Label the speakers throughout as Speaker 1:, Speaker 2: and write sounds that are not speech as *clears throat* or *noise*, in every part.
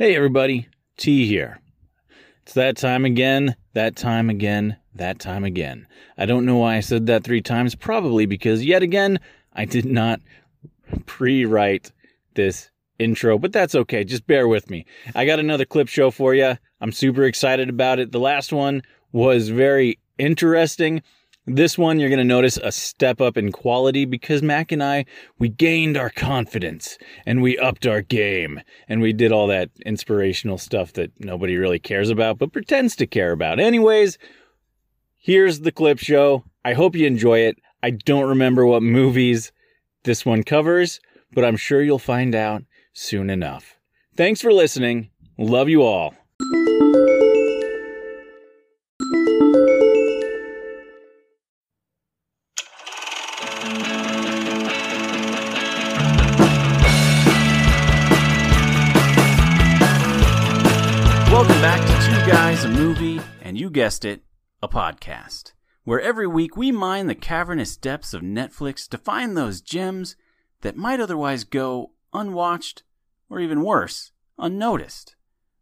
Speaker 1: Hey, everybody, T here. It's that time again, that time again, that time again. I don't know why I said that three times, probably because yet again, I did not pre write this intro, but that's okay. Just bear with me. I got another clip show for you. I'm super excited about it. The last one was very interesting. This one, you're going to notice a step up in quality because Mac and I, we gained our confidence and we upped our game and we did all that inspirational stuff that nobody really cares about but pretends to care about. Anyways, here's the clip show. I hope you enjoy it. I don't remember what movies this one covers, but I'm sure you'll find out soon enough. Thanks for listening. Love you all. Guessed it, a podcast, where every week we mine the cavernous depths of Netflix to find those gems that might otherwise go unwatched, or even worse, unnoticed.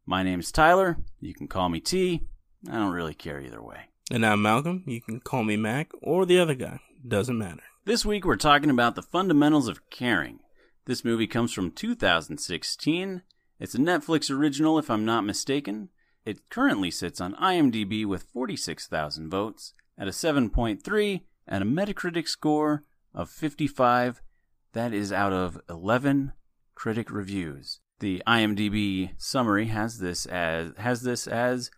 Speaker 1: My name's Tyler. You can call me T. I don't really care either way.
Speaker 2: And I'm Malcolm. You can call me Mac or the other guy. Doesn't matter.
Speaker 1: This week we're talking about the fundamentals of caring. This movie comes from 2016. It's a Netflix original, if I'm not mistaken. It currently sits on IMDb with 46,000 votes at a 7.3 and a Metacritic score of 55. That is out of 11 critic reviews. The IMDb summary has this as has this as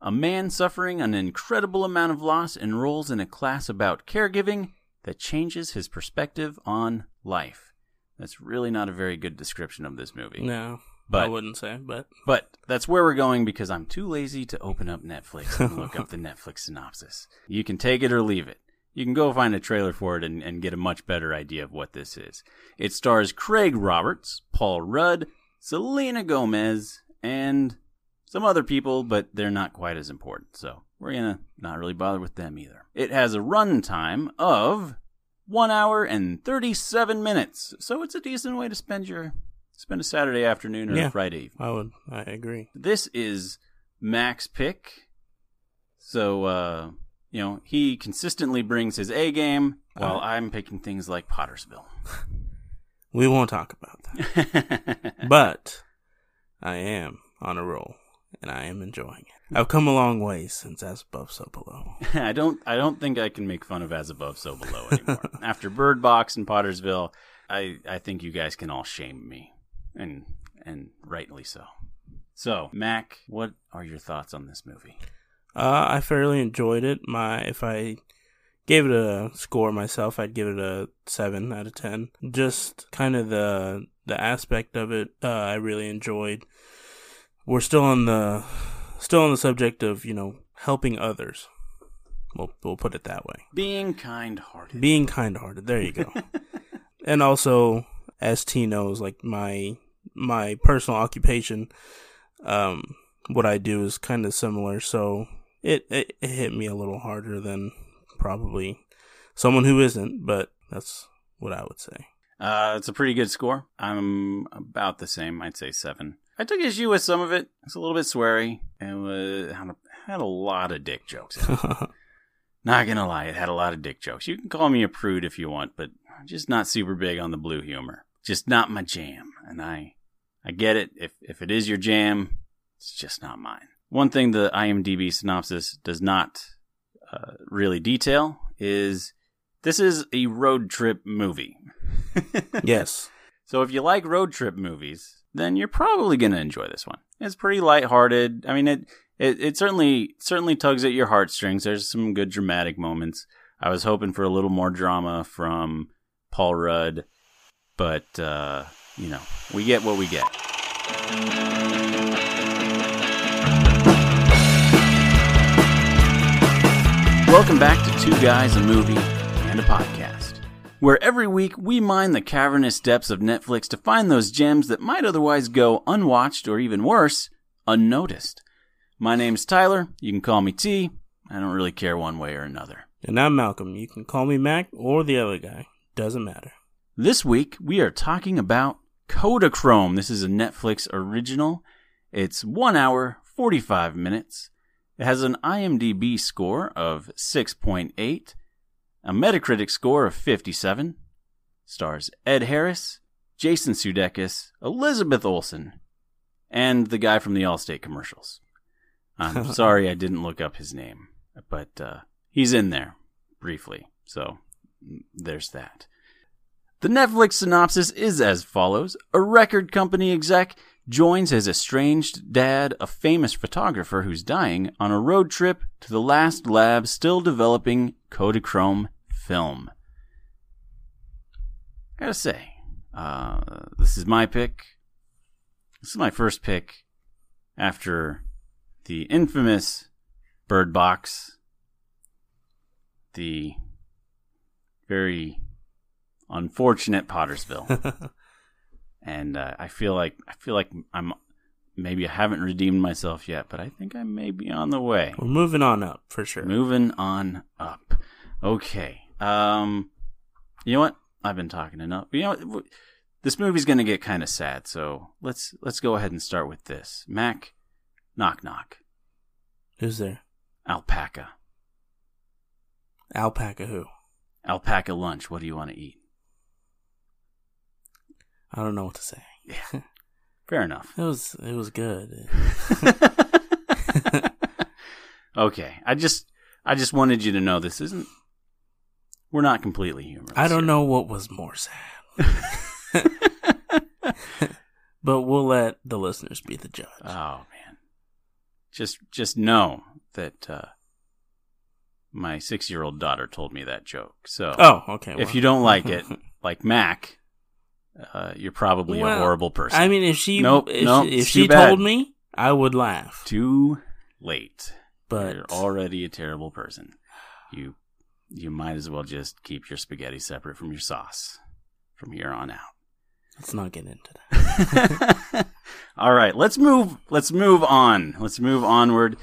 Speaker 1: a man suffering an incredible amount of loss enrolls in a class about caregiving that changes his perspective on life. That's really not a very good description of this movie.
Speaker 2: No,
Speaker 1: But-
Speaker 2: I wouldn't say, but
Speaker 1: But that's where we're going because I'm too lazy to open up Netflix and look up the *laughs* Netflix synopsis. You can take it or leave it. You can go find a trailer for it and, and get a much better idea of what this is. It stars Craig Roberts, Paul Rudd, Selena Gomez, and some other people, but they're not quite as important. So we're to not really bother with them either. It has a runtime of one hour and 37 minutes. So it's a decent way to spend your spend a Saturday afternoon or
Speaker 2: Yeah.
Speaker 1: a Friday evening.
Speaker 2: I would. I agree.
Speaker 1: This is Mac's pick. So, uh, you know, he consistently brings his A game while I'm picking things like Pottersville. *laughs*
Speaker 2: We won't talk about that. *laughs* but I am on a roll, and I am enjoying it. I've come a long way since as above, so below. *laughs*
Speaker 1: I don't I don't think I can make fun of As Above So Below anymore. After Bird Box and Pottersville, I, I think you guys can all shame me. And and rightly so. So, Mac, what are your thoughts on this movie?
Speaker 2: Uh, I fairly enjoyed it. My if I gave it a score myself, I'd give it a seven out of ten. Just kind of the the aspect of it, uh, I really enjoyed. We're still on the still on the subject of you know helping others. We'll we'll put it that way.
Speaker 1: Being kind hearted.
Speaker 2: Being kind hearted. There you go. *laughs* and also, as T knows, like my my personal occupation, um, what I do is kind of similar. So it, it it hit me a little harder than probably someone who isn't, but that's what I would say.
Speaker 1: Uh, it's a pretty good score. I'm about the same. I'd say seven. I took issue with some of it. It's a little bit sweary. It was, had, a, had a lot of dick jokes. *laughs* not gonna lie, it had a lot of dick jokes. You can call me a prude if you want, but I'm just not super big on the blue humor. Just not my jam. And I, I get it. If if it is your jam, it's just not mine. One thing the IMDb synopsis does not uh, really detail is this is a road trip movie. *laughs*
Speaker 2: yes.
Speaker 1: So if you like road trip movies, then you're probably going to enjoy this one. It's pretty lighthearted. I mean, it, it it certainly certainly tugs at your heartstrings. There's some good dramatic moments. I was hoping for a little more drama from Paul Rudd, but uh, you know, we get what we get. Welcome back to Two Guys, a Movie, and a Podcast, where every week we mine the cavernous depths of Netflix to find those gems that might otherwise go unwatched or even worse, unnoticed. My name's Tyler. You can call me T. I don't really care one way or another.
Speaker 2: And I'm Malcolm. You can call me Mac or the other guy. Doesn't matter.
Speaker 1: This week we are talking about Kodachrome. This is a Netflix original. It's 1 hour, 45 minutes. It has an IMDb score of 6.8, a Metacritic score of 57, stars Ed Harris, Jason Sudeikis, Elizabeth Olsen, and the guy from the Allstate commercials. I'm *laughs* sorry I didn't look up his name, but uh, he's in there briefly. So mm, there's that. The Netflix synopsis is as follows A record company exec joins his estranged dad, a famous photographer who's dying, on a road trip to the last lab still developing Kodachrome film. I gotta say, uh, this is my pick. This is my first pick after the infamous Bird Box, the very unfortunate Pottersville, *laughs* *laughs* and uh, I feel like I feel like I'm maybe I haven't redeemed myself yet, but I think I may be on the way.
Speaker 2: We're moving on up for sure.
Speaker 1: Moving on up. Okay. Um, you know what? I've been talking enough. You know, what? this movie's gonna get kind of sad, so let's let's go ahead and start with this. Mac, knock knock.
Speaker 2: Who's there?
Speaker 1: Alpaca.
Speaker 2: Alpaca who?
Speaker 1: Alpaca lunch. What do you want to eat?
Speaker 2: I don't know what to say.
Speaker 1: Yeah. Fair enough.
Speaker 2: It was it was good. *laughs* *laughs*
Speaker 1: okay. I just I just wanted you to know this isn't we're not completely humorous.
Speaker 2: I don't
Speaker 1: here.
Speaker 2: know what was more sad. *laughs* but we'll let the listeners be the judge.
Speaker 1: Oh man. Just just know that uh my 6-year-old daughter told me that joke. So
Speaker 2: oh, okay.
Speaker 1: if
Speaker 2: well.
Speaker 1: you don't like it, like Mac, uh, you're probably a horrible person.
Speaker 2: I mean, if she
Speaker 1: Nope,
Speaker 2: if
Speaker 1: nope,
Speaker 2: she, if she
Speaker 1: bad.
Speaker 2: told me, I would laugh.
Speaker 1: Too late.
Speaker 2: But
Speaker 1: you're already a terrible person. You you might as well just keep your spaghetti separate from your sauce from here on out.
Speaker 2: let's not get into that. *laughs*
Speaker 1: All right, let's move let's move on. Let's move onward.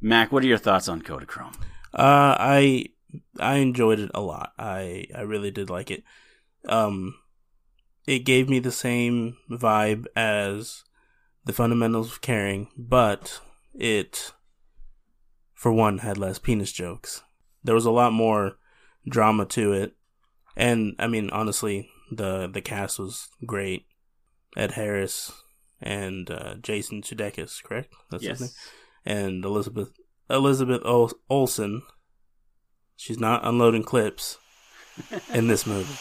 Speaker 1: Mac, what are your thoughts on Kodachrome?
Speaker 2: Uh, I I enjoyed it a lot. I I really did like it. Um, it gave me the same vibe as the fundamentals of caring, but it, for one, had less penis jokes. There was a lot more drama to it, and I mean, honestly, the the cast was great. Ed Harris and uh, Jason Sudeikis, correct? That's his name and Elizabeth Elizabeth Ol- Olsen. She's not unloading clips *laughs* in this movie.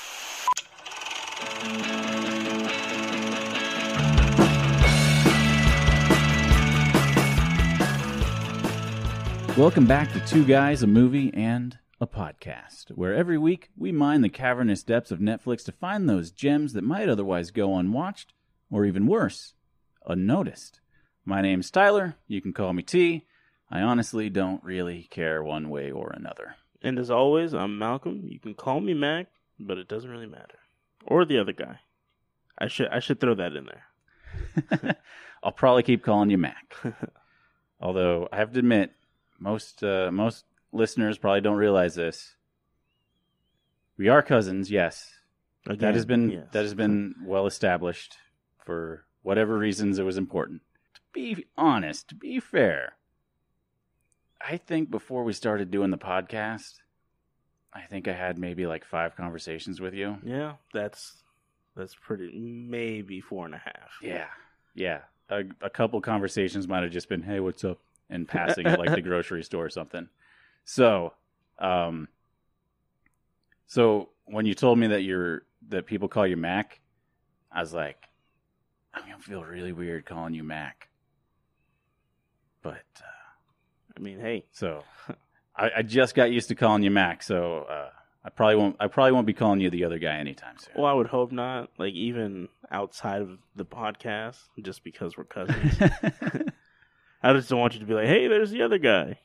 Speaker 1: Welcome back to Two Guys, a Movie, and a Podcast, where every week we mine the cavernous depths of Netflix to find those gems that might otherwise go unwatched, or even worse, unnoticed. My name's Tyler. You can call me T. I honestly don't really care one way or another.
Speaker 2: And as always, I'm Malcolm. You can call me Mac, but it doesn't really matter. Or the other guy. I should I should throw that in there. *laughs*
Speaker 1: I'll probably keep calling you Mac. *laughs* Although I have to admit, most uh, most listeners probably don't realize this. We are cousins, yes. that has been
Speaker 2: yes.
Speaker 1: that has been *laughs* well established for whatever reasons it was important. To be honest, to be fair, I think before we started doing the podcast, I think I had maybe like five conversations with you.
Speaker 2: Yeah, that's that's pretty maybe four and a half.
Speaker 1: Yeah, yeah. A, a couple conversations might have just been, "Hey, what's up?" In passing at like the grocery store or something. So, um, so when you told me that you're that people call you Mac, I was like, I'm gonna feel really weird calling you Mac. But uh,
Speaker 2: I mean, hey,
Speaker 1: so I, I just got used to calling you Mac. So uh, I probably won't. I probably won't be calling you the other guy anytime soon.
Speaker 2: well, I would hope not. Like even outside of the podcast, just because we're cousins. *laughs* I just don't want you to be like, "Hey, there's the other guy."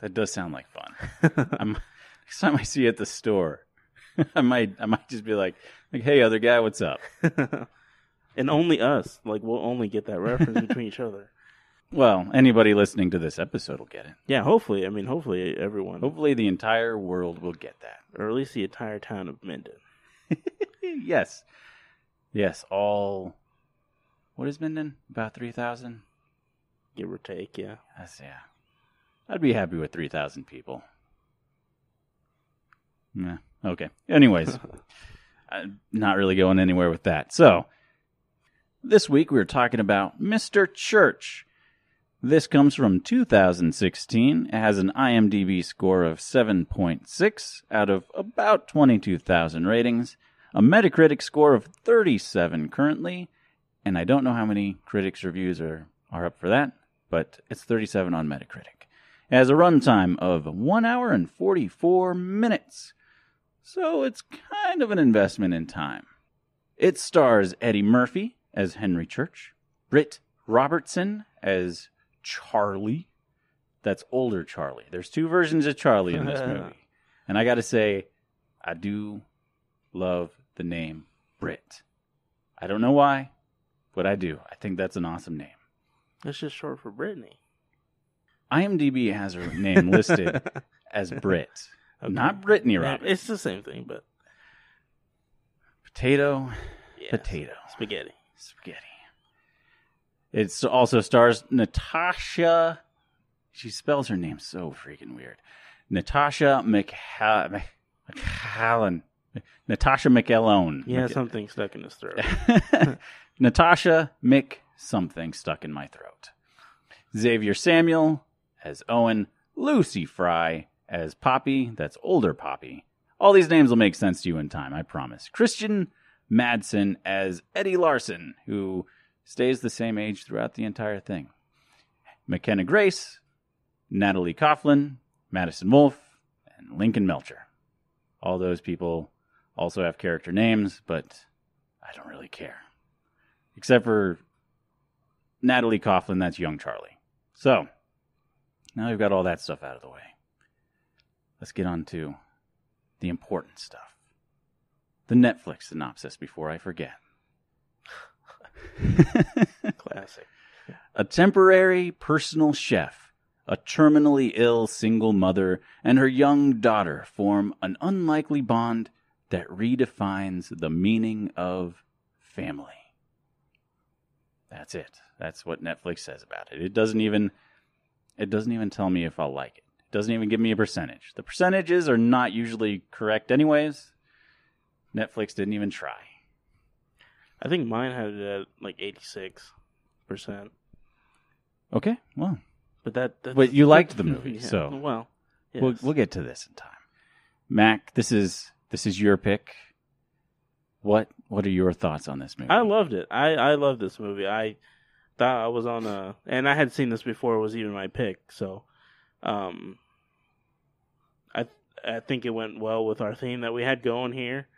Speaker 1: that does sound like fun. *laughs* I'm next time I see you at the store, *laughs* I might I might just be like like Hey, other guy, what's up? *laughs*
Speaker 2: and only us. Like we'll only get that reference between each other.
Speaker 1: Well, anybody listening to this episode will get it.
Speaker 2: Yeah, hopefully. I mean, hopefully everyone,
Speaker 1: Hopefully, the entire world will get that.
Speaker 2: or at least the entire town of Minden.
Speaker 1: yes, yes. All what is Minden? About three thousand.
Speaker 2: Give or take. Yeah.
Speaker 1: That's, yeah. I'd be happy with 3,000 people. Yeah. Okay. Anyways, *laughs* I'm not really going anywhere with that. So, this week we were talking about Mr. Church. This comes from 2016. It has an IMDb score of 7.6 out of about 22,000 ratings, a Metacritic score of 37 currently, and I don't know how many critics' reviews are, are up for that, but it's 37 on Metacritic. It has a runtime of 1 hour and 44 minutes, so it's kind of an investment in time. It stars Eddie Murphy as Henry Church, Britt Robertson as Charlie. That's older Charlie. There's two versions of Charlie in this *laughs* movie. And I got to say, I do love the name Britt. I don't know why, but I do. I think that's an awesome name.
Speaker 2: It's just short for Brittany.
Speaker 1: IMDb has her name listed *laughs* as Britt,
Speaker 2: Okay.
Speaker 1: not Brittany
Speaker 2: Yeah,
Speaker 1: Roberts.
Speaker 2: It's the same thing, but
Speaker 1: Potato,
Speaker 2: yeah.
Speaker 1: potato,
Speaker 2: Spaghetti.
Speaker 1: spaghetti. It also stars Natasha. She spells her name so freaking weird. Natasha McHa- McHallen. Natasha McElhone.
Speaker 2: He has
Speaker 1: Mc-
Speaker 2: something stuck in his throat. *laughs* *laughs*
Speaker 1: Natasha Mick something stuck in my throat. Xavier Samuel as Owen, Lucy Fry as Poppy, that's older Poppy. All these names will make sense to you in time, I promise. Christian Madsen as Eddie Larson, who stays the same age throughout the entire thing. McKenna Grace, Natalie Coughlin, Madison Wolfe, and Lincoln Melcher. All those people also have character names, but I don't really care except for Natalie Coughlin, that's young Charlie. So, now we've got all that stuff out of the way. Let's get on to the important stuff. The Netflix synopsis before I forget. *laughs*
Speaker 2: Classic.
Speaker 1: A temporary personal chef, a terminally ill single mother, and her young daughter form an unlikely bond that redefines the meaning of family. That's it. That's what Netflix says about it. It doesn't even it doesn't even tell me if I'll like it. It doesn't even give me a percentage. The percentages are not usually correct anyways. Netflix didn't even try.
Speaker 2: I think mine had it at like eighty six percent.
Speaker 1: Okay, well,
Speaker 2: But that that's,
Speaker 1: But you liked the *laughs* movie,
Speaker 2: Yeah,
Speaker 1: so-
Speaker 2: well, yes.
Speaker 1: We'll we'll get to this in time. Mac, this is this is your pick. What what are your thoughts on this movie?
Speaker 2: I loved it. I I love this movie. I thought I was on a, and I had seen this before. It was even my pick. So, um, I I think it went well with our theme that we had going here,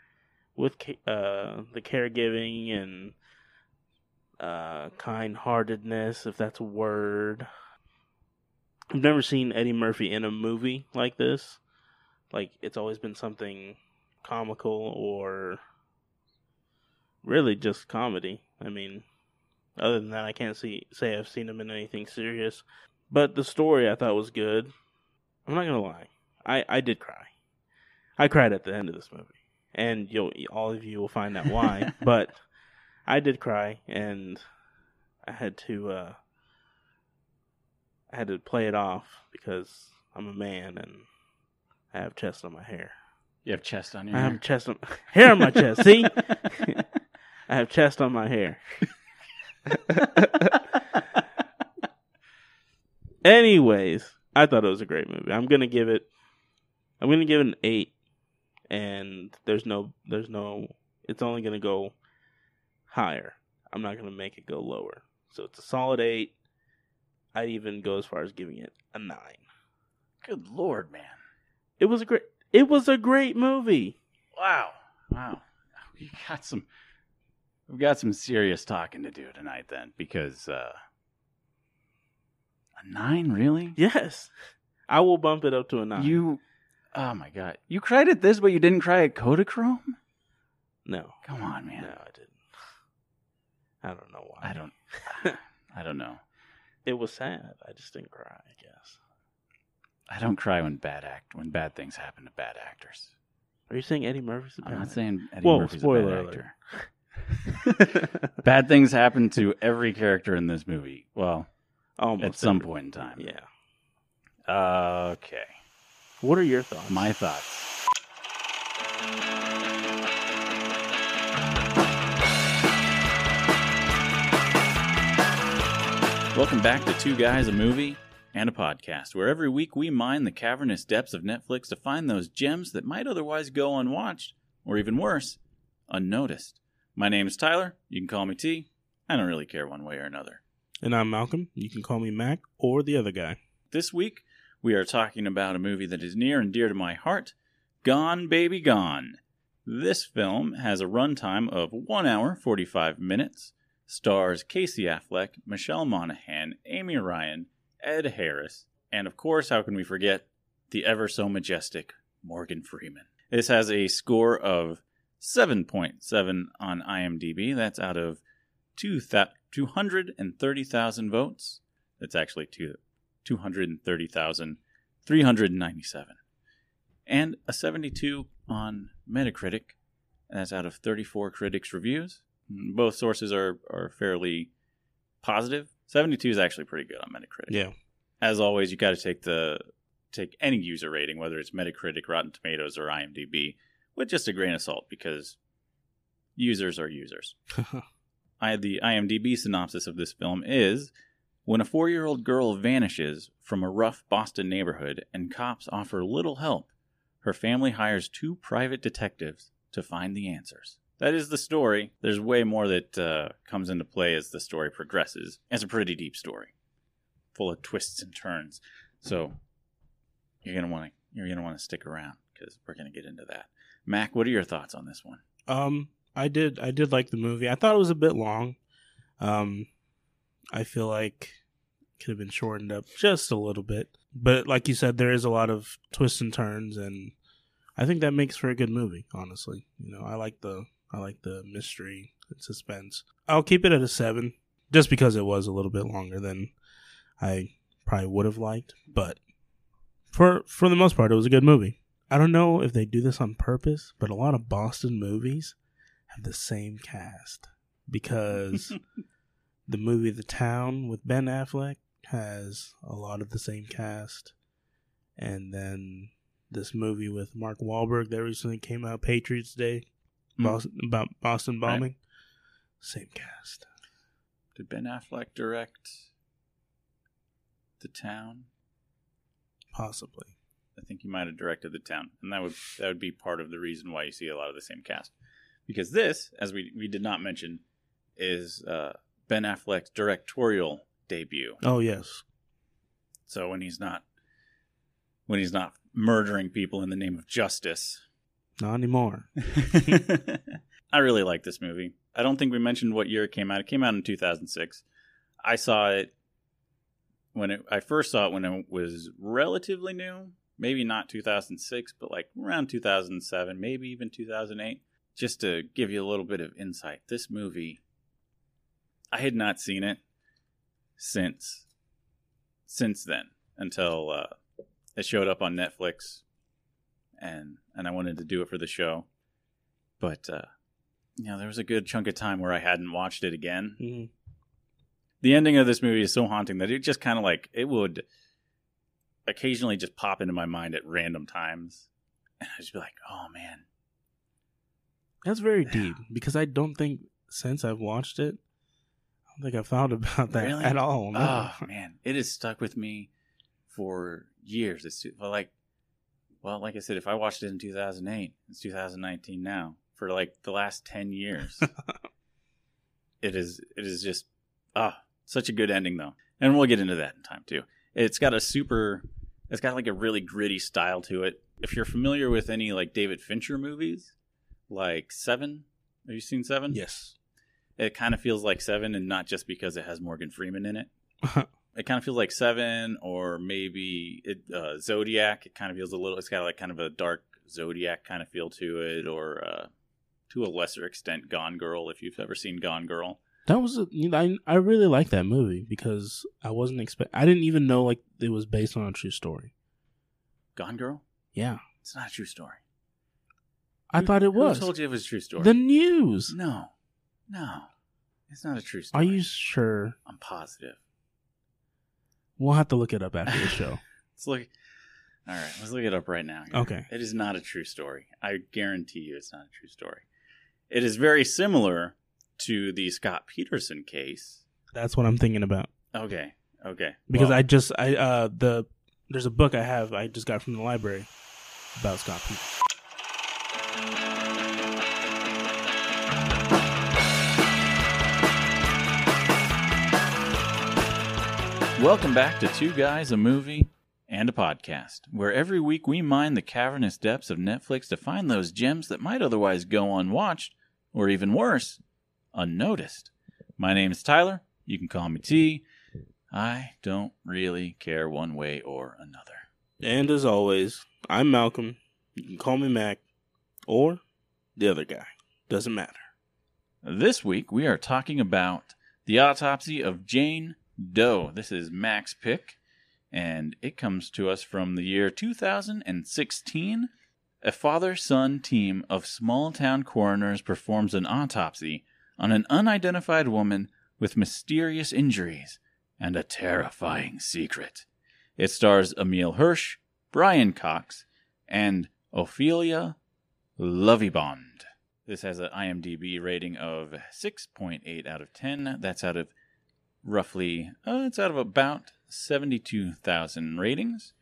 Speaker 2: with uh the caregiving and uh kind-heartedness, if that's a word. I've never seen Eddie Murphy in a movie like this. Like it's always been something comical or really just comedy. I mean, other than that, I can't see say I've seen him in anything serious. But the story I thought was good. I'm not gonna lie, I I did cry. I cried at the end of this movie, and you'll all of you will find out why. *laughs* but I did cry, and I had to uh, I had to play it off because I'm a man and I have chest on my hair.
Speaker 1: you have chest on your
Speaker 2: I
Speaker 1: hair.
Speaker 2: have chest on *laughs* hair on my chest. See, *laughs* I have chest on my hair. *laughs* Anyways, I thought it was a great movie. I'm gonna give it. I'm gonna give it an eight, and there's no, there's no. It's only gonna go higher. I'm not gonna make it go lower. So it's a solid eight. I'd even go as far as giving it a nine.
Speaker 1: Good lord, man!
Speaker 2: It was a great. It was a great movie.
Speaker 1: Wow, wow. You got some. We've got some serious talking to do tonight, then, because uh, a nine, really?
Speaker 2: Yes, I will bump it up to a nine.
Speaker 1: You, oh my god, you cried at this, but you didn't cry at Kodachrome?
Speaker 2: no,
Speaker 1: Come on, man.
Speaker 2: no, I didn't. I don't know why.
Speaker 1: I don't. *laughs* I don't know.
Speaker 2: It was sad. I just didn't cry. I guess.
Speaker 1: I don't cry when bad act when bad things happen to bad actors.
Speaker 2: Are you saying Eddie Murphy's a bad?
Speaker 1: I'm not
Speaker 2: actor?
Speaker 1: saying Eddie
Speaker 2: Whoa,
Speaker 1: Murphy's a bad
Speaker 2: alert.
Speaker 1: actor. *laughs* *laughs* bad things happen to every character in this movie. Well,
Speaker 2: Almost
Speaker 1: at some
Speaker 2: every-
Speaker 1: point in time.
Speaker 2: Yeah.
Speaker 1: Okay.
Speaker 2: What are your thoughts?
Speaker 1: My thoughts. Welcome back to Two Guys, a Movie and a Podcast, where every week we mine the cavernous depths of Netflix to find those gems that might otherwise go unwatched, or even worse, unnoticed. My name is Tyler. You can call me T. I don't really care one way or another.
Speaker 2: and I'm Malcolm. You can call me Mac or the other guy.
Speaker 1: This week, we are talking about a movie that is near and dear to my heart Gone Baby Gone. This film has a runtime of 1 hour 45 minutes, stars Casey Affleck, Michelle Monaghan, Amy Ryan, Ed Harris, and of course, how can we forget the ever so majestic Morgan Freeman. This has a score of 7.7 on IMDb. That's out of 230,000 votes. That's actually two, 230,397. And a 72 on Metacritic. That's out of 34 critics' reviews. Both sources are, are fairly positive. 72 is actually pretty good on Metacritic.
Speaker 2: Yeah.
Speaker 1: As always, you got to take the take any user rating, whether it's Metacritic, Rotten Tomatoes, or IMDb, with just a grain of salt because users are users. *laughs* I, the IMDb synopsis of this film is when a four year old girl vanishes from a rough Boston neighborhood and cops offer little help, her family hires two private detectives to find the answers. That is the story. There's way more that uh, comes into play as the story progresses. It's a pretty deep story, full of twists and turns. So you're gonna want to you're gonna want to stick around because we're gonna get into that. Mac, what are your thoughts on this one?
Speaker 2: Um, I did. I did like the movie. I thought it was a bit long. Um, I feel like it could have been shortened up just a little bit. But like you said, there is a lot of twists and turns, and I think that makes for a good movie. Honestly, you know, I like the I like the mystery and suspense. I'll keep it at a seven, just because it was a little bit longer than I probably would have liked. But for for the most part, it was a good movie. I don't know if they do this on purpose, but a lot of Boston movies have the same cast because *laughs* the movie The Town with Ben Affleck has a lot of the same cast, and then this movie with Mark Wahlberg that recently came out, Patriots Day,
Speaker 1: Hmm.
Speaker 2: Boston, about Boston
Speaker 1: Right.
Speaker 2: bombing, same cast.
Speaker 1: Did Ben Affleck direct The Town?
Speaker 2: Possibly.
Speaker 1: I think he might have directed The Town, and that would that would be part of the reason why you see a lot of the same cast. Because this, as we we did not mention, is uh, Ben Affleck's directorial debut.
Speaker 2: Oh yes,
Speaker 1: So when he's not when he's not murdering people in the name of justice.
Speaker 2: not anymore. *laughs* *laughs*
Speaker 1: I really like this movie. I don't think we mentioned what year it came out. It came out in 2006. I saw it when it, I first saw it when it was relatively new. Maybe not 2006, but like around 2007, maybe even 2008. Just to give you a little bit of insight, this movie, I had not seen it since since then until uh, it showed up on Netflix, and and I wanted to do it for the show, but uh, you know there was a good chunk of time where I hadn't watched it again.
Speaker 2: Mhm.
Speaker 1: The ending of this movie is so haunting that it just kind of like it would occasionally just pop into my mind at random times, *laughs* and I'd just be like, "Oh man,
Speaker 2: That's very deep because I don't think since I've watched it, I don't think I found *laughs* about that
Speaker 1: Really?
Speaker 2: at all. No.
Speaker 1: oh man, it has stuck with me for years." It's like, well, like I said, if I watched it in 2008, it's 2019 now. For like the last 10 years, *laughs* it is it is just ah such a good ending though and we'll get into that in time too it's got a super it's got like a really gritty style to it. If you're familiar with any like david fincher movies like seven have you seen seven?
Speaker 2: Yes.
Speaker 1: it kind of feels like seven and not just because it has morgan freeman in it. *laughs* It kind of feels like seven or maybe it, uh, zodiac. It kind of feels a little it's got like kind of a dark zodiac kind of feel to it or uh, to a lesser extent gone girl if you've ever seen gone girl
Speaker 2: That was a, you know, I I really like that movie because I wasn't expect I didn't even know like it was based on a true story.
Speaker 1: gone girl
Speaker 2: Yeah,
Speaker 1: it's not a true story
Speaker 2: I
Speaker 1: Who-
Speaker 2: thought it was.
Speaker 1: Who told you it was a true story?
Speaker 2: The news.
Speaker 1: no, no, it's not a true story.
Speaker 2: Are you sure?
Speaker 1: I'm positive.
Speaker 2: We'll have to look it up after the show. *laughs*
Speaker 1: Let's look. All right, let's look it up right now.
Speaker 2: Okay.
Speaker 1: It is not a true story. I guarantee you, it's not a true story. It is very similar to the Scott Peterson case.
Speaker 2: That's what I'm thinking about.
Speaker 1: Okay. Okay.
Speaker 2: Because
Speaker 1: Well,
Speaker 2: I just I uh the there's a book I have I just got from the library about Scott Peterson.
Speaker 1: Welcome back to Two Guys, a Movie, and a Podcast, where every week we mine the cavernous depths of Netflix to find those gems that might otherwise go unwatched, or even worse, unnoticed. My name is Tyler. You can call me T. I don't really care one way or another.
Speaker 2: And as always, I'm Malcolm. You can call me Mac or the other guy. Doesn't matter.
Speaker 1: This week we are talking about the autopsy of Jane Doe. This is Mac's pick, and it comes to us from the year 2016. A father son team of small town coroners performs an autopsy on an unidentified woman with mysterious injuries and a terrifying secret. It stars Emile Hirsch, Brian Cox, and Ophelia Lovibond. This has an IMDb rating of 6.8 out of 10. That's out of roughly, uh, it's out of about 72,000 ratings.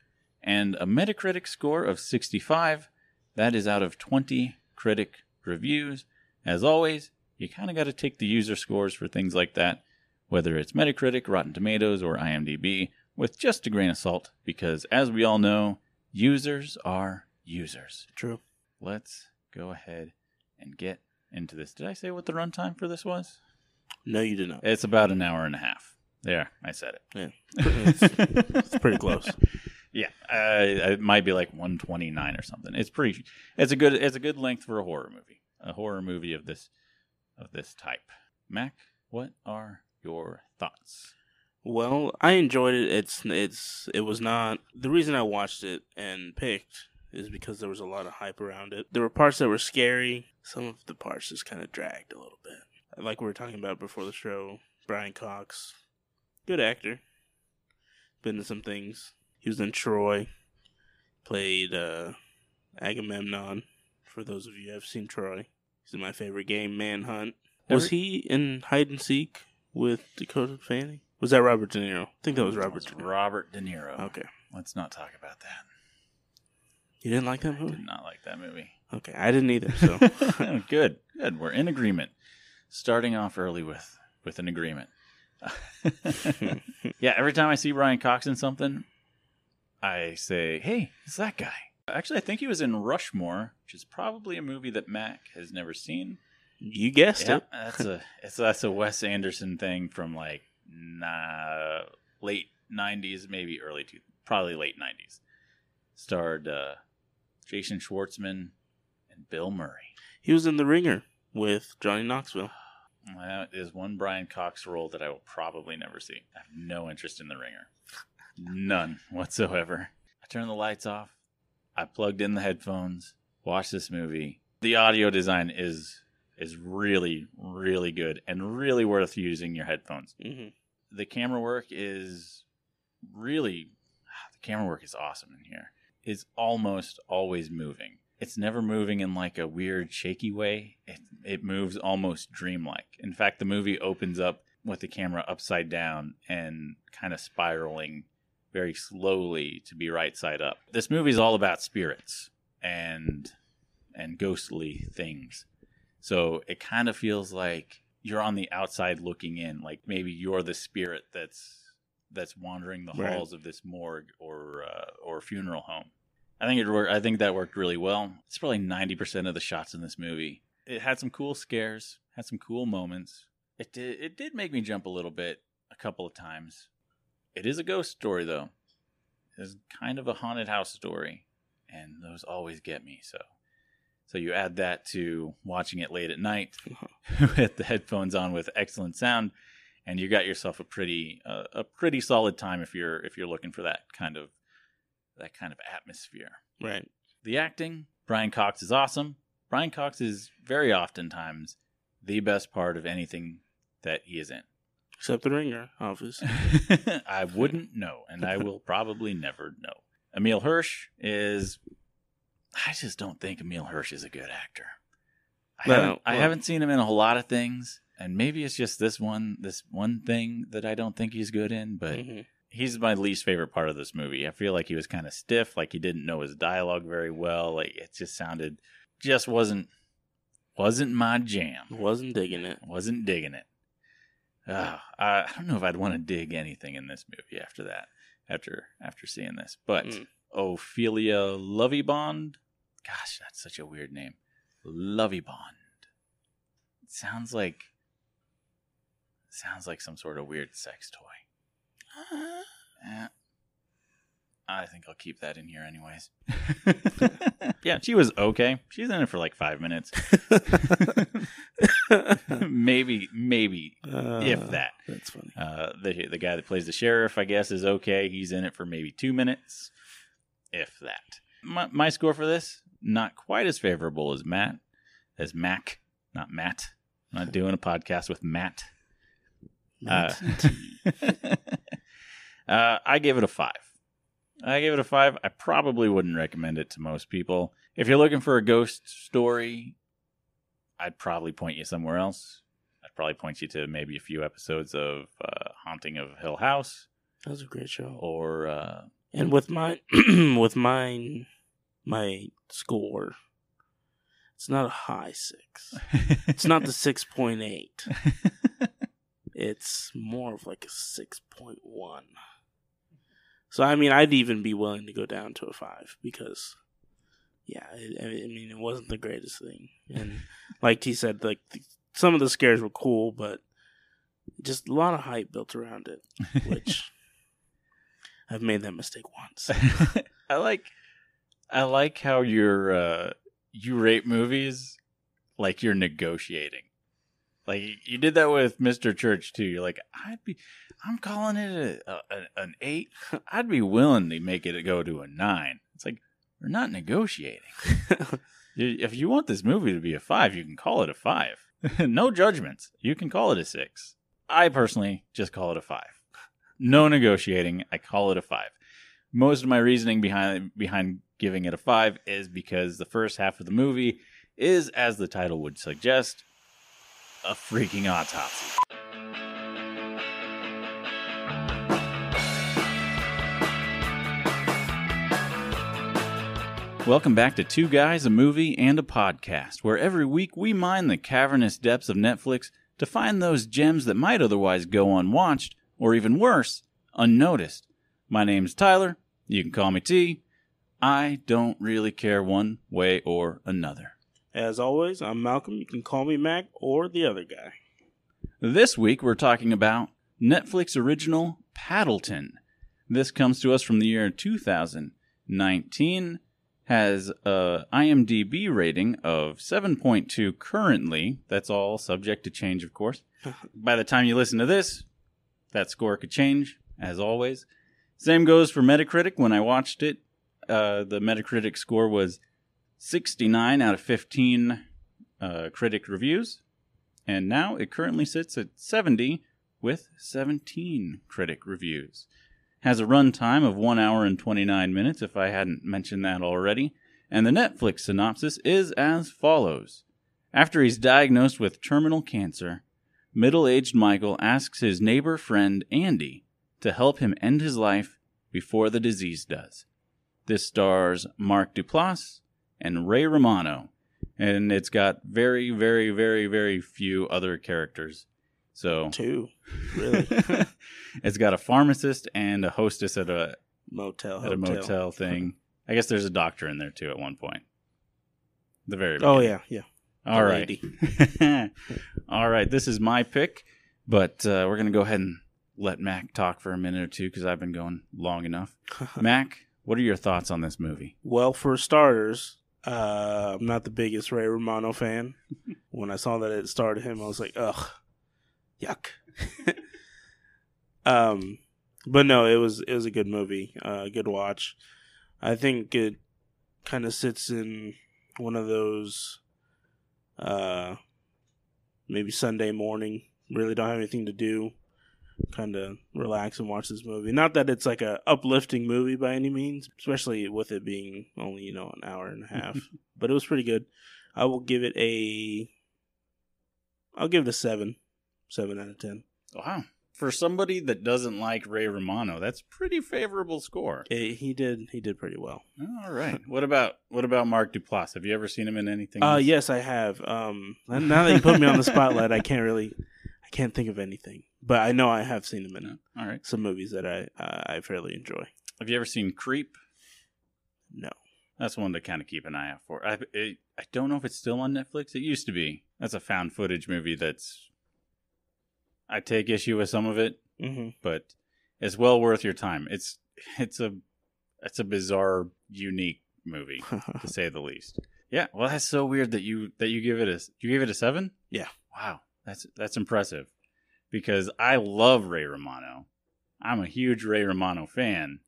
Speaker 1: And a Metacritic score of 65. That is out of 20 critic reviews. As always, you kind of got to take the user scores for things like that, whether it's Metacritic, Rotten Tomatoes, or IMDb, with just a grain of salt, because as we all know, users are users.
Speaker 2: True.
Speaker 1: Let's go ahead and get into this. Did I say what the runtime for this was?
Speaker 2: No, you did not.
Speaker 1: It's about an hour and a half. There, I said it.
Speaker 2: Yeah.
Speaker 1: it. *laughs*
Speaker 2: It's pretty close.
Speaker 1: yeah, uh, it might be like 129 or something. It's pretty. It's a good. It's a good length for a horror movie. A horror movie of this of this type. Mac, what are your thoughts?
Speaker 2: Well, I enjoyed it. It's it's it was not the reason I watched it and picked is because there was a lot of hype around it. There were parts that were scary. Some of the parts just kind of dragged a little bit. Like we were talking about before the show, Brian Cox, good actor. Been in some things. He was in Troy. Played uh, Agamemnon. For those of you who have seen Troy, he's in my favorite game, Manhunt. Was
Speaker 1: Every-
Speaker 2: he in hide and seek with Dakota Fanning? Was that Robert De Niro? I think that was Robert.
Speaker 1: It's
Speaker 2: De Niro.
Speaker 1: Robert De Niro.
Speaker 2: Okay,
Speaker 1: Let's not talk about that.
Speaker 2: you didn't like that
Speaker 1: I
Speaker 2: movie?
Speaker 1: did not like that movie.
Speaker 2: Okay, I didn't either. So *laughs*
Speaker 1: good, good. We're in agreement. Starting off early with with an agreement. *laughs* *laughs* yeah, every time I see Brian Cox in something, I say, "Hey, it's that guy." Actually, I think he was in Rushmore, which is probably a movie that Mac has never seen.
Speaker 2: you guessed
Speaker 1: Yeah,
Speaker 2: it. *laughs*
Speaker 1: that's a it's that's a Wes Anderson thing from like nah, late '90s, maybe early two, probably late '90s. Starred uh, Jason Schwartzman and Bill Murray.
Speaker 2: He was in The Ringer with Johnny Knoxville.
Speaker 1: That is one Brian Cox role that I will probably never see. I have no interest in The Ringer. None whatsoever. I turn the lights off. I plugged in the headphones, watched this movie. The audio design is is really, really good and really worth using your headphones.
Speaker 2: hmm
Speaker 1: The camera work is really the camera work is awesome in here. It's almost always moving. It's never moving in like a weird shaky way. It it moves almost dreamlike. In fact, the movie opens up with the camera upside down and kind of spiraling very slowly to be right side up. This movie is all about spirits and and ghostly things. So it kind of feels like you're on the outside looking in, like maybe you're the spirit that's that's wandering the
Speaker 2: Right.
Speaker 1: halls of this morgue or uh, or funeral home. I think it worked. I think that worked really well. It's probably ninety percent of the shots in this movie. It had some cool scares, had some cool moments. It did. It did make me jump a little bit a couple of times. It is a ghost story though. It's kind of a haunted house story, and those always get me. So, so you add that to watching it late at night *laughs* with the headphones on with excellent sound, and you got yourself a pretty uh, a pretty solid time if you're if you're looking for that kind of that kind of atmosphere.
Speaker 2: Right.
Speaker 1: The acting, Brian Cox is awesome. Brian Cox is very oftentimes the best part of anything that he is in.
Speaker 2: Except the ringer, obviously. *laughs*
Speaker 1: I wouldn't know, and I will probably never know. Emile Hirsch is. I just don't think Emile Hirsch is a good actor. I,
Speaker 2: No,
Speaker 1: haven't, I haven't seen him in a whole lot of things, and maybe it's just this one, this one thing that I don't think he's good in. But
Speaker 2: Mhm.
Speaker 1: he's my least favorite part of this movie. I feel like he was kind of stiff, like he didn't know his dialogue very well. Like it just sounded, just wasn't, wasn't my jam.
Speaker 2: Wasn't digging it.
Speaker 1: Wasn't digging it. Uh, I, don't know if I'd want to dig anything in this movie after that, after after seeing this. But
Speaker 2: Mm.
Speaker 1: Ophelia Lovibond, gosh, that's such a weird name. Lovibond. It sounds like sounds like some sort of weird sex toy. Eh, I think I'll keep that in here anyways. *laughs* *laughs* yeah, she was okay. She's in it for like five minutes. *laughs* *laughs* maybe, maybe
Speaker 2: Uh,
Speaker 1: if that.
Speaker 2: That's funny.
Speaker 1: Uh, the the guy that plays the sheriff, I guess, is okay. He's in it for maybe two minutes, if that. My, my score for this not quite as favorable as Matt, as Mac, not Matt. I'm not doing a podcast with Matt. Uh, *laughs* uh, I gave it a five. I gave it a five. I probably wouldn't recommend it to most people. If you're looking for a ghost story, I'd probably point you somewhere else. I'd probably point you to maybe a few episodes of uh, Haunting of Hill House
Speaker 2: That was a great show.
Speaker 1: or uh,
Speaker 2: And with mine, *clears throat* with mine, my score, it's not a high six. It's not the *laughs* six point eight. *laughs* It's more of like a six point one. So I mean, I'd even be willing to go down to a five because, yeah, it, I mean, it wasn't the greatest thing, and *laughs* like T said, like the, some of the scares were cool, but just a lot of hype built around it, *laughs* which I've made that mistake once. *laughs*
Speaker 1: I like I like how you're uh you rate movies like you're negotiating. Like you did that with Mr. Church too. You're like, I'd be I'm calling it a, a, an 8. I'd be willing to make it go to a 9. It's like we're not negotiating. *laughs* If you want this movie to be a 5, you can call it a 5. *laughs* no judgments. You can call it a 6. I personally just call it a 5. No negotiating. I call it a 5 most of my reasoning behind behind giving it a five is because the first half of the movie is, as the title would suggest, a freaking autopsy. Welcome back to Two Guys, a Movie, and a Podcast, where every week we mine the cavernous depths of Netflix to find those gems that might otherwise go unwatched, or even worse, unnoticed. My name's Tyler. You can call me T. I don't really care one way or another.
Speaker 2: As always, I'm Malcolm. You can call me Mac or the other guy.
Speaker 1: This week we're talking about Netflix original Paddleton. This comes to us from the year 2019. Has a IMDb rating of 7.2 currently. That's all subject to change, of course. *laughs* By the time you listen to this, that score could change, as always. Same goes for Metacritic. When I watched it, uh, the Metacritic score was 69 out of 15 uh, critic reviews. And now it currently sits at 70 with 17 critic reviews. Has a runtime of 1 hour and 29 minutes, if I hadn't mentioned that already. And the Netflix synopsis is as follows After he's diagnosed with terminal cancer, middle aged Michael asks his neighbor friend Andy to help him end his life before the disease does. This stars Mark Duplass and Ray Romano, and it's got very, very, very, very few other characters. So
Speaker 2: Two, really. *laughs*
Speaker 1: it's got a pharmacist and a hostess at a
Speaker 2: motel,
Speaker 1: at a motel thing. I guess there's a doctor in there too at one point. The very
Speaker 2: Oh yeah, yeah.
Speaker 1: All
Speaker 2: the
Speaker 1: right. *laughs* All right. This is my pick, but uh, we're gonna go ahead and let Mac talk for a minute or two because I've been going long enough. *laughs* Mac, what are your thoughts on this movie?
Speaker 2: Well, for starters, uh, I'm not the biggest Ray Romano fan. when I saw that it started him, I was like, ugh, yuck. um, but no, it was it was a good movie, uh, good watch. I think it kind of sits in one of those, uh, maybe Sunday morning. Really don't have anything to do. kind of relax and watch this movie. Not that it's like a uplifting movie by any means, especially with it being only you know an hour and a half. *laughs* but it was pretty good. I will give it a. I'll give it a seven, seven out of ten.
Speaker 1: Wow. For somebody that doesn't like Ray Romano, that's pretty favorable score.
Speaker 2: Eh, he did he did pretty well.
Speaker 1: All right. what about what about Mark Duplass? Have you ever seen him in anything?
Speaker 2: Uh,
Speaker 1: else?
Speaker 2: yes, I have. Um, and now that you put me on the spotlight, I can't really, I can't think of anything. But I know I have seen him in?
Speaker 1: All right.
Speaker 2: some movies that I uh, I fairly enjoy.
Speaker 1: Have you ever seen Creep?
Speaker 2: No,
Speaker 1: That's one to kind of keep an eye out for. I it, I don't know if it's still on Netflix. It used to be. That's a found footage movie. That's I take issue with some of it,
Speaker 2: hmm
Speaker 1: but it's well worth your time. It's it's a it's a bizarre, unique movie *laughs* to say the least. Yeah, well, that's so weird that you that you give it a you gave it a seven.
Speaker 2: Yeah.
Speaker 1: Wow, that's that's impressive because I love Ray Romano. I'm a huge Ray Romano fan,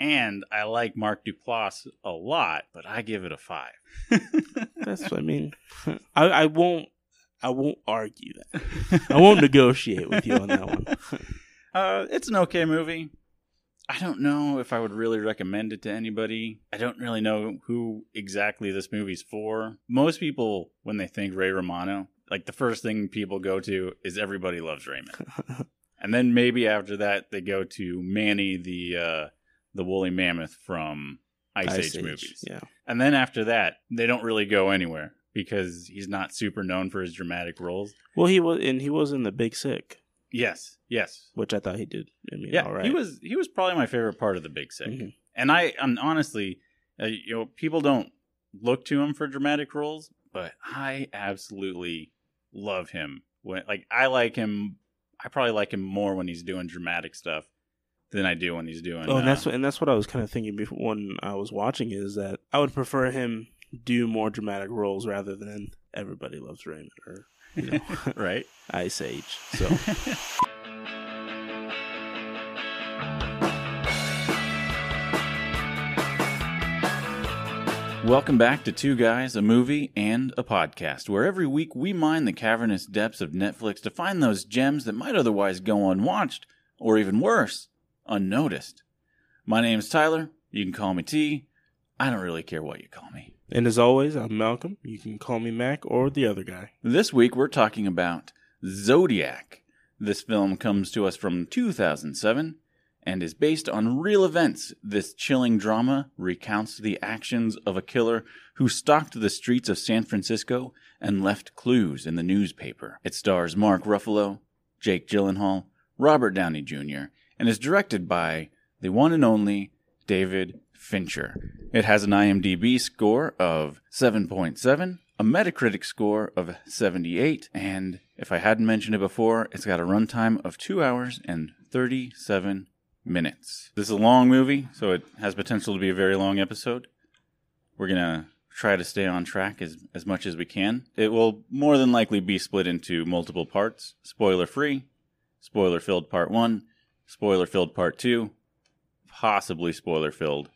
Speaker 1: and I like Mark Duplass a lot, but I give it a five. *laughs*
Speaker 2: That's what I mean, *laughs* I, I won't I won't argue that. I won't *laughs* negotiate with you on that one. *laughs*
Speaker 1: Uh, it's an okay movie. I don't know if I would really recommend it to anybody. I don't really know who exactly this movie's for. Most people, when they think Ray Romano, like the first thing people go to is Everybody Loves Raymond, *laughs* and then maybe after that they go to Manny the uh, the woolly mammoth from Ice, Age, movies,
Speaker 2: Yeah.
Speaker 1: and then after that they don't really go anywhere because he's not super known for his dramatic roles.
Speaker 2: Well, he was and he was in the Big Sick,
Speaker 1: Yes, yes,
Speaker 2: which I thought he did. I mean,
Speaker 1: yeah.
Speaker 2: all right.
Speaker 1: He was he was probably my favorite part of the Big Sick.
Speaker 2: Mhm.
Speaker 1: and I and honestly, uh, you know, people don't look to him for dramatic roles, but I absolutely love him. When like I like him, I probably like him more when he's doing dramatic stuff than I do when he's doing.
Speaker 2: Oh, and
Speaker 1: uh,
Speaker 2: that's what, and that's what I was kind of thinking before when I was watching is that I would prefer him do more dramatic roles rather than Everybody Loves Raymond or you know *laughs* *laughs*
Speaker 1: right.
Speaker 2: Ice Age. So
Speaker 1: Welcome back to Two Guys, a Movie, and a Podcast, where every week we mine the cavernous depths of Netflix to find those gems that might otherwise go unwatched, or even worse, unnoticed. My name's Tyler. You can call me T. I don't really care what you call me.
Speaker 2: And as always, I'm Malcolm. You can call me Mac or the other guy.
Speaker 1: This week we're talking about Zodiac. This film comes to us from 2007 and is based on real events. This chilling drama recounts the actions of a killer who stalked the streets of San Francisco and left clues in the newspaper. It stars Mark Ruffalo, Jake Gyllenhaal, Robert Downey Jr., and is directed by the one and only David Fincher. It has an IMDb score of 7.7, a Metacritic score of 78, and if I hadn't mentioned it before, it's got a runtime of 2 hours and 37 minutes. This is a long movie, so it has potential to be a very long episode. We're going to try to stay on track as, as much as we can. It will more than likely be split into multiple parts, spoiler free, spoiler filled part 1, spoiler filled part 2, possibly spoiler filled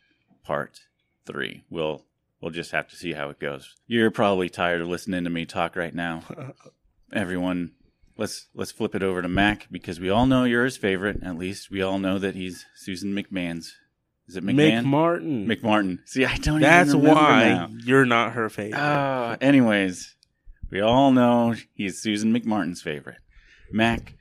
Speaker 1: part 3. We'll we'll just have to see how it goes. You're probably tired of listening to me talk right now. *laughs* Everyone, let's let's flip it over to Mac because we all know you're his favorite. At least we all know that he's Susan McMahon's. Is it McMahon?
Speaker 2: Martin.
Speaker 1: McMartin. See, I don't
Speaker 2: That's why
Speaker 1: now.
Speaker 2: you're not her favorite.
Speaker 1: Ah, anyways, we all know he's Susan McMartin's favorite. Mac,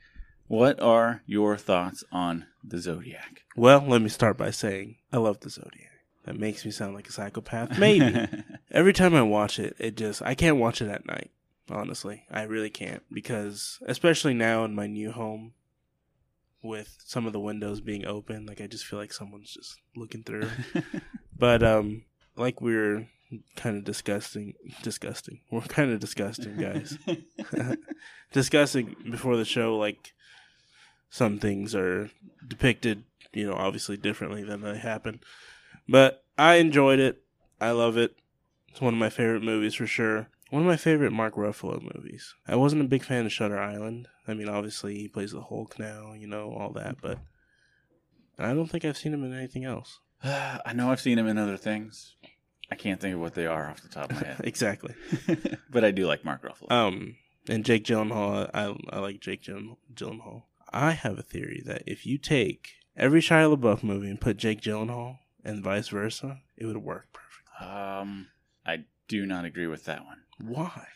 Speaker 1: what are your thoughts on the Zodiac?
Speaker 2: well, let me start by saying I love the Zodiac. That makes me sound like a psychopath. Maybe. *laughs* Every time I watch it, it just I can't watch it at night. Honestly, I really can't because especially now in my new home with some of the windows being open, like I just feel like someone's just looking through. *laughs* but um like we are kind of disgusting disgusting. We're kind of disgusting, guys. *laughs* discussing before the show like some things are depicted, you know, obviously differently than they happen. But I enjoyed it. I love it. It's one of my favorite movies for sure. One of my favorite Mark Ruffalo movies. I wasn't a big fan of Shutter Island. I mean, obviously he plays the Hulk now, you know, all that, but I don't think I've seen him in anything else. *sighs*
Speaker 1: I know I've seen him in other things. I can't think of what they are off the top of my head. *laughs*
Speaker 2: exactly. *laughs*
Speaker 1: but I do like Mark Ruffalo.
Speaker 2: Um, and Jake Gyllenhaal, I I like Jake Gyllen- Gyllenhaal. I have a theory that if you take every Shia LaBeouf movie and put Jake Gyllenhaal and vice versa, it would work perfect.
Speaker 1: Um, I do not agree with that one.
Speaker 2: Why?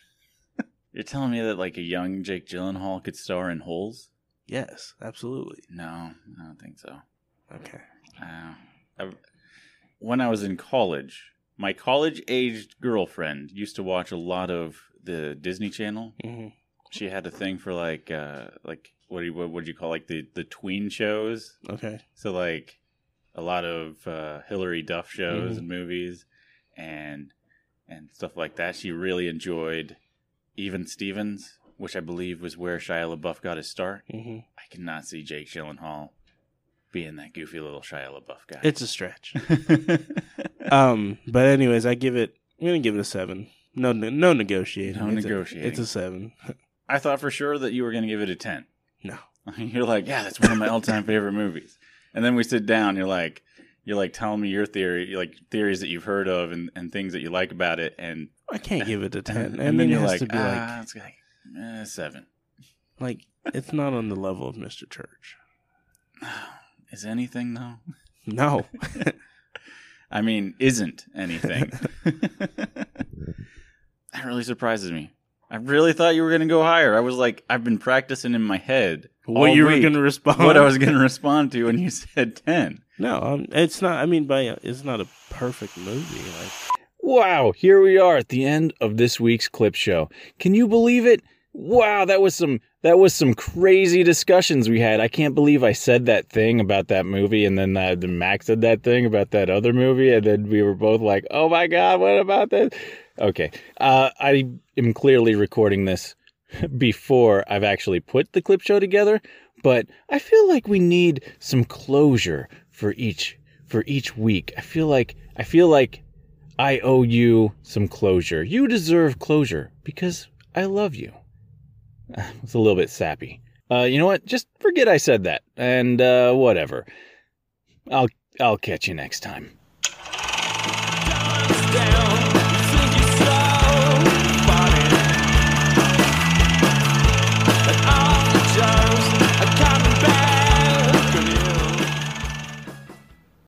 Speaker 2: *laughs*
Speaker 1: You're telling me that like a young Jake Gyllenhaal could star in Holes?
Speaker 2: Yes, absolutely.
Speaker 1: No, I don't think so.
Speaker 2: Okay.
Speaker 1: Uh, I, when I was in college, my college-aged girlfriend used to watch a lot of the Disney Channel.
Speaker 2: hmm
Speaker 1: She had a thing for like, uh, like what do you, what would you call like the the tween shows?
Speaker 2: Okay.
Speaker 1: So like a lot of uh, Hilary Duff shows
Speaker 2: Mhm.
Speaker 1: and movies, and and stuff like that. She really enjoyed Even Stevens, which I believe was where Shia LaBeouf got his start.
Speaker 2: hmm
Speaker 1: I cannot see Jake Gyllenhaal being that goofy little Shia LaBeouf guy.
Speaker 2: It's a stretch. *laughs* Um, but anyways, I give it. I'm gonna give it a seven. No, no negotiating.
Speaker 1: No
Speaker 2: It's a- it's a seven. *laughs*
Speaker 1: I thought for sure that you were going to give it a ten.
Speaker 2: No. *laughs*
Speaker 1: You're like, yeah, that's one of my all-time favorite movies. And then we sit down. You're like, you're like telling me your theory, like theories that you've heard of and, and things that you like about it, and
Speaker 2: I can't give it a *laughs* ten.
Speaker 1: and,
Speaker 2: I
Speaker 1: and then you're like,
Speaker 2: to be
Speaker 1: ah, it's like eh, seven.
Speaker 2: like like it's not on the level of Mr. Church. *sighs*
Speaker 1: Is anything though?
Speaker 2: No. *laughs* *laughs*
Speaker 1: I mean, isn't anything. that really surprises me. I really thought you were going to go higher. I was like, I've been practicing in my head
Speaker 2: what
Speaker 1: all
Speaker 2: you were gonna respond?
Speaker 1: what I was *laughs* going to respond to when you said ten.
Speaker 2: No, um, it's not. I mean, by it's not a perfect movie. Like
Speaker 1: Wow, here we are at the end of this week's clip show. Can you believe it? Wow, that was some that was some crazy discussions we had. I can't believe I said that thing about that movie, and then uh, then Mac said that thing about that other movie, and then we were both like, "Oh my god, what about this?" Okay, uh, I am clearly recording this *laughs* before I've actually put the clip show together, but I feel like we need some closure for each for each week. I feel like I feel like I owe you some closure. You deserve closure because I love you. *laughs* It's a little bit sappy. Uh, you know what? Just forget I said that, and uh, whatever. I'll I'll catch you next time.